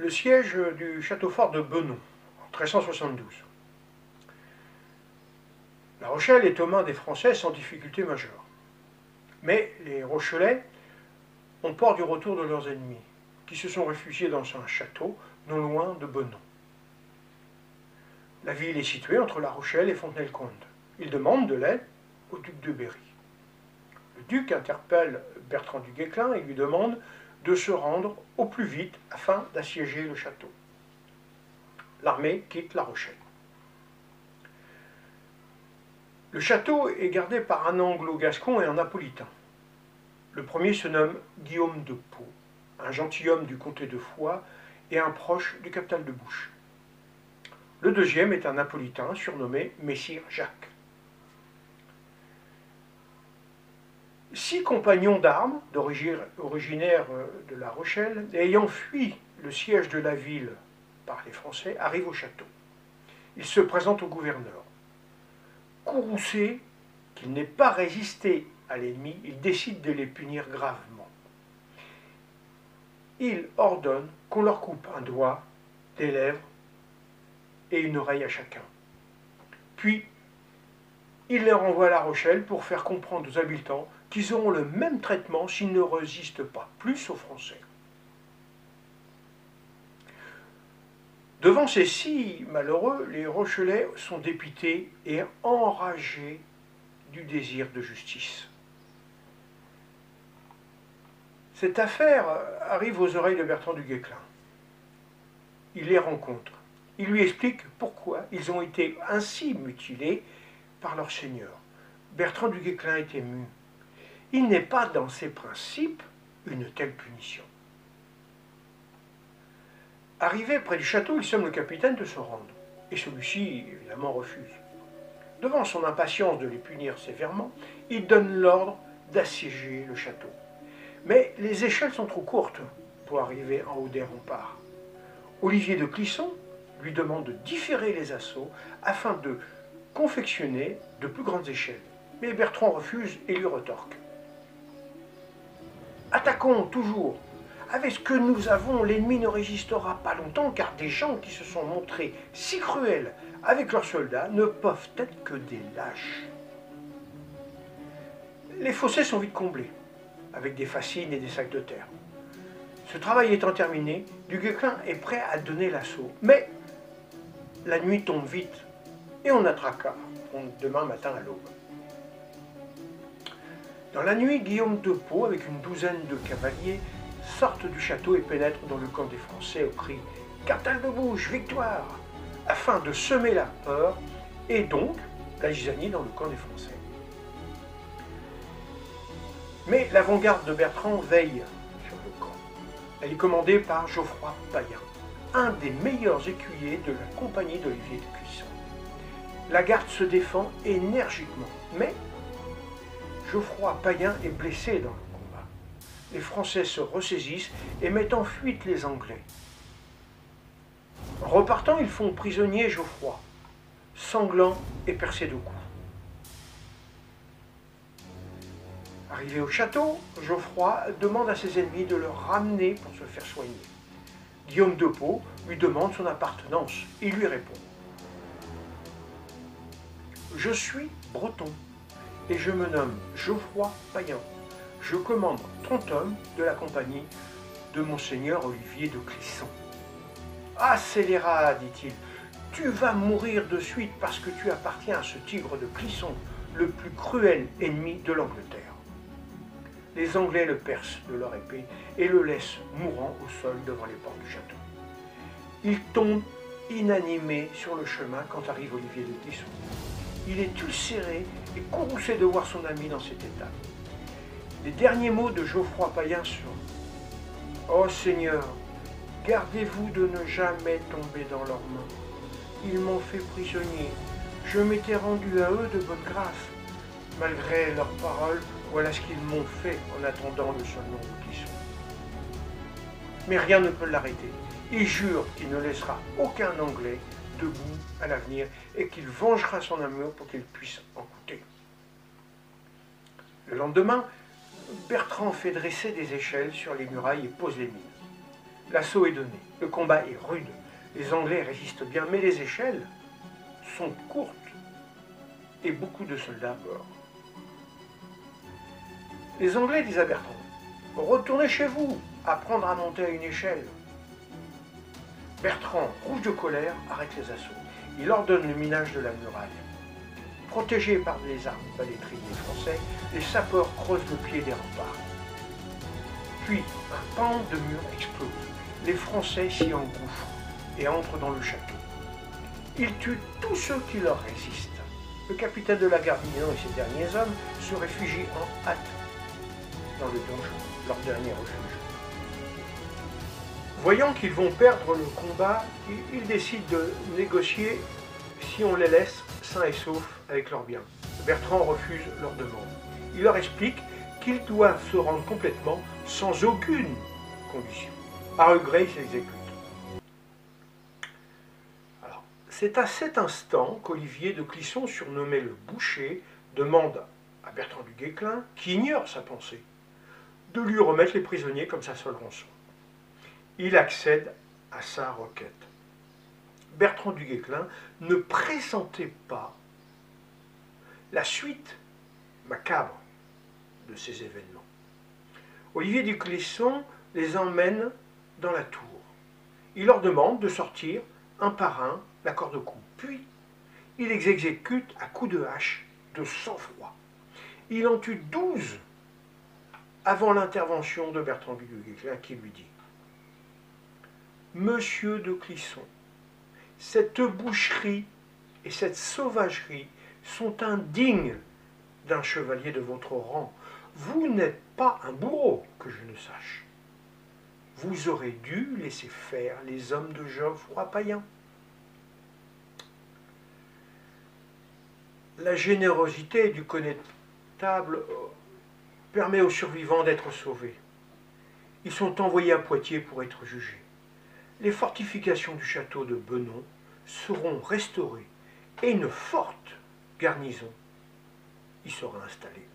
le siège du château fort de Benon, en 1372. La Rochelle est aux mains des Français sans difficulté majeure. Mais les Rochelais ont peur du retour de leurs ennemis, qui se sont réfugiés dans un château non loin de Benon. La ville est située entre La Rochelle et Fontenay-le-Comte. Ils demandent de l'aide au duc de Berry. Le duc interpelle Bertrand du Guesclin et lui demande de se rendre au plus vite afin d'assiéger le château. L'armée quitte La Rochelle. Le château est gardé par un anglo-gascon et un napolitain. Le premier se nomme Guillaume de Pau, un gentilhomme du comté de Foix et un proche du captal de Bouche. Le deuxième est un napolitain surnommé Messire Jacques. Six compagnons d'armes, originaires euh, de La Rochelle, ayant fui le siège de la ville par les Français, arrivent au château. Ils se présentent au gouverneur. Courroucé, qu'il n'ait pas résisté à l'ennemi, il décide de les punir gravement. Il ordonne qu'on leur coupe un doigt, des lèvres et une oreille à chacun. Puis, il les renvoie à La Rochelle pour faire comprendre aux habitants qu'ils auront le même traitement s'ils ne résistent pas plus aux Français. Devant ces six malheureux, les Rochelais sont dépités et enragés du désir de justice. Cette affaire arrive aux oreilles de Bertrand du Guesclin. Il les rencontre. Il lui explique pourquoi ils ont été ainsi mutilés par leur seigneur. Bertrand du Guesclin est ému. Il n'est pas dans ses principes une telle punition. Arrivé près du château, il somme le capitaine de se rendre, et celui-ci, évidemment, refuse. Devant son impatience de les punir sévèrement, il donne l'ordre d'assiéger le château. Mais les échelles sont trop courtes pour arriver en haut des remparts. Olivier de Clisson lui demande de différer les assauts afin de confectionner de plus grandes échelles. Mais Bertrand refuse et lui retorque. Attaquons toujours. Avec ce que nous avons, l'ennemi ne résistera pas longtemps, car des gens qui se sont montrés si cruels avec leurs soldats ne peuvent être que des lâches. Les fossés sont vite comblés, avec des fascines et des sacs de terre. Ce travail étant terminé, Duguesclin est prêt à donner l'assaut. Mais la nuit tombe vite et on attraquera demain matin à l'aube. Dans la nuit, Guillaume de Pau, avec une douzaine de cavaliers, sortent du château et pénètrent dans le camp des Français au cri Cartal de bouche, victoire afin de semer la peur et donc la dans le camp des Français. Mais l'avant-garde de Bertrand veille sur le camp. Elle est commandée par Geoffroy Payen, un des meilleurs écuyers de la compagnie d'Olivier de Cuisson. La garde se défend énergiquement, mais Geoffroy Payen est blessé dans le combat. Les Français se ressaisissent et mettent en fuite les Anglais. Repartant, ils font prisonnier Geoffroy, sanglant et percé de coups. Arrivé au château, Geoffroy demande à ses ennemis de le ramener pour se faire soigner. Guillaume de Pau lui demande son appartenance. Il lui répond Je suis breton et je me nomme Geoffroy Payen. Je commande 30 hommes de la compagnie de monseigneur Olivier de Clisson. Ah, scélérat, dit-il, tu vas mourir de suite parce que tu appartiens à ce tigre de Clisson, le plus cruel ennemi de l'Angleterre. Les Anglais le percent de leur épée et le laissent mourant au sol devant les portes du château. Il tombe inanimé sur le chemin quand arrive Olivier de Clisson. Il est ulcéré et courroucé de voir son ami dans cet état. Les derniers mots de Geoffroy Payen sont oh Seigneur, gardez-vous de ne jamais tomber dans leurs mains. Ils m'ont fait prisonnier. Je m'étais rendu à eux de bonne grâce. Malgré leurs paroles, voilà ce qu'ils m'ont fait en attendant le seul nom qui sont. Mais rien ne peut l'arrêter. Il jure qu'il ne laissera aucun Anglais debout à l'avenir et qu'il vengera son amour pour qu'il puisse en coûter. Le lendemain, Bertrand fait dresser des échelles sur les murailles et pose les mines. L'assaut est donné, le combat est rude, les Anglais résistent bien, mais les échelles sont courtes et beaucoup de soldats morts. Les Anglais disent à Bertrand, retournez chez vous, apprendre à monter à une échelle. Bertrand, rouge de colère, arrête les assauts. Il ordonne le minage de la muraille. Protégés par les armes balétriers français, les sapeurs creusent le pied des remparts. Puis, un pan de mur explose. Les Français s'y engouffrent et entrent dans le château. Ils tuent tous ceux qui leur résistent. Le capitaine de la garde et ses derniers hommes se réfugient en hâte dans le donjon, leur dernier refuge. Voyant qu'ils vont perdre le combat, ils décident de négocier si on les laisse sains et saufs avec leurs biens. Bertrand refuse leur demande. Il leur explique qu'ils doivent se rendre complètement sans aucune condition. À regret, ils s'exécutent. C'est à cet instant qu'Olivier de Clisson, surnommé le boucher, demande à Bertrand du Guesclin, qui ignore sa pensée, de lui remettre les prisonniers comme sa seule rançon. Il accède à sa requête. Bertrand du Guesclin ne pressentait pas la suite macabre de ces événements. Olivier du Clisson les emmène dans la tour. Il leur demande de sortir un par un l'accord de cou. Puis, il les exécute à coups de hache de sang-froid. Il en tue douze avant l'intervention de Bertrand Guesclin qui lui dit Monsieur de Clisson, cette boucherie et cette sauvagerie sont indignes d'un chevalier de votre rang. Vous n'êtes pas un bourreau, que je ne sache. Vous aurez dû laisser faire les hommes de Geoffroy Payen. La générosité du connétable euh, permet aux survivants d'être sauvés. Ils sont envoyés à Poitiers pour être jugés. Les fortifications du château de Benon seront restaurées et une forte garnison y sera installée.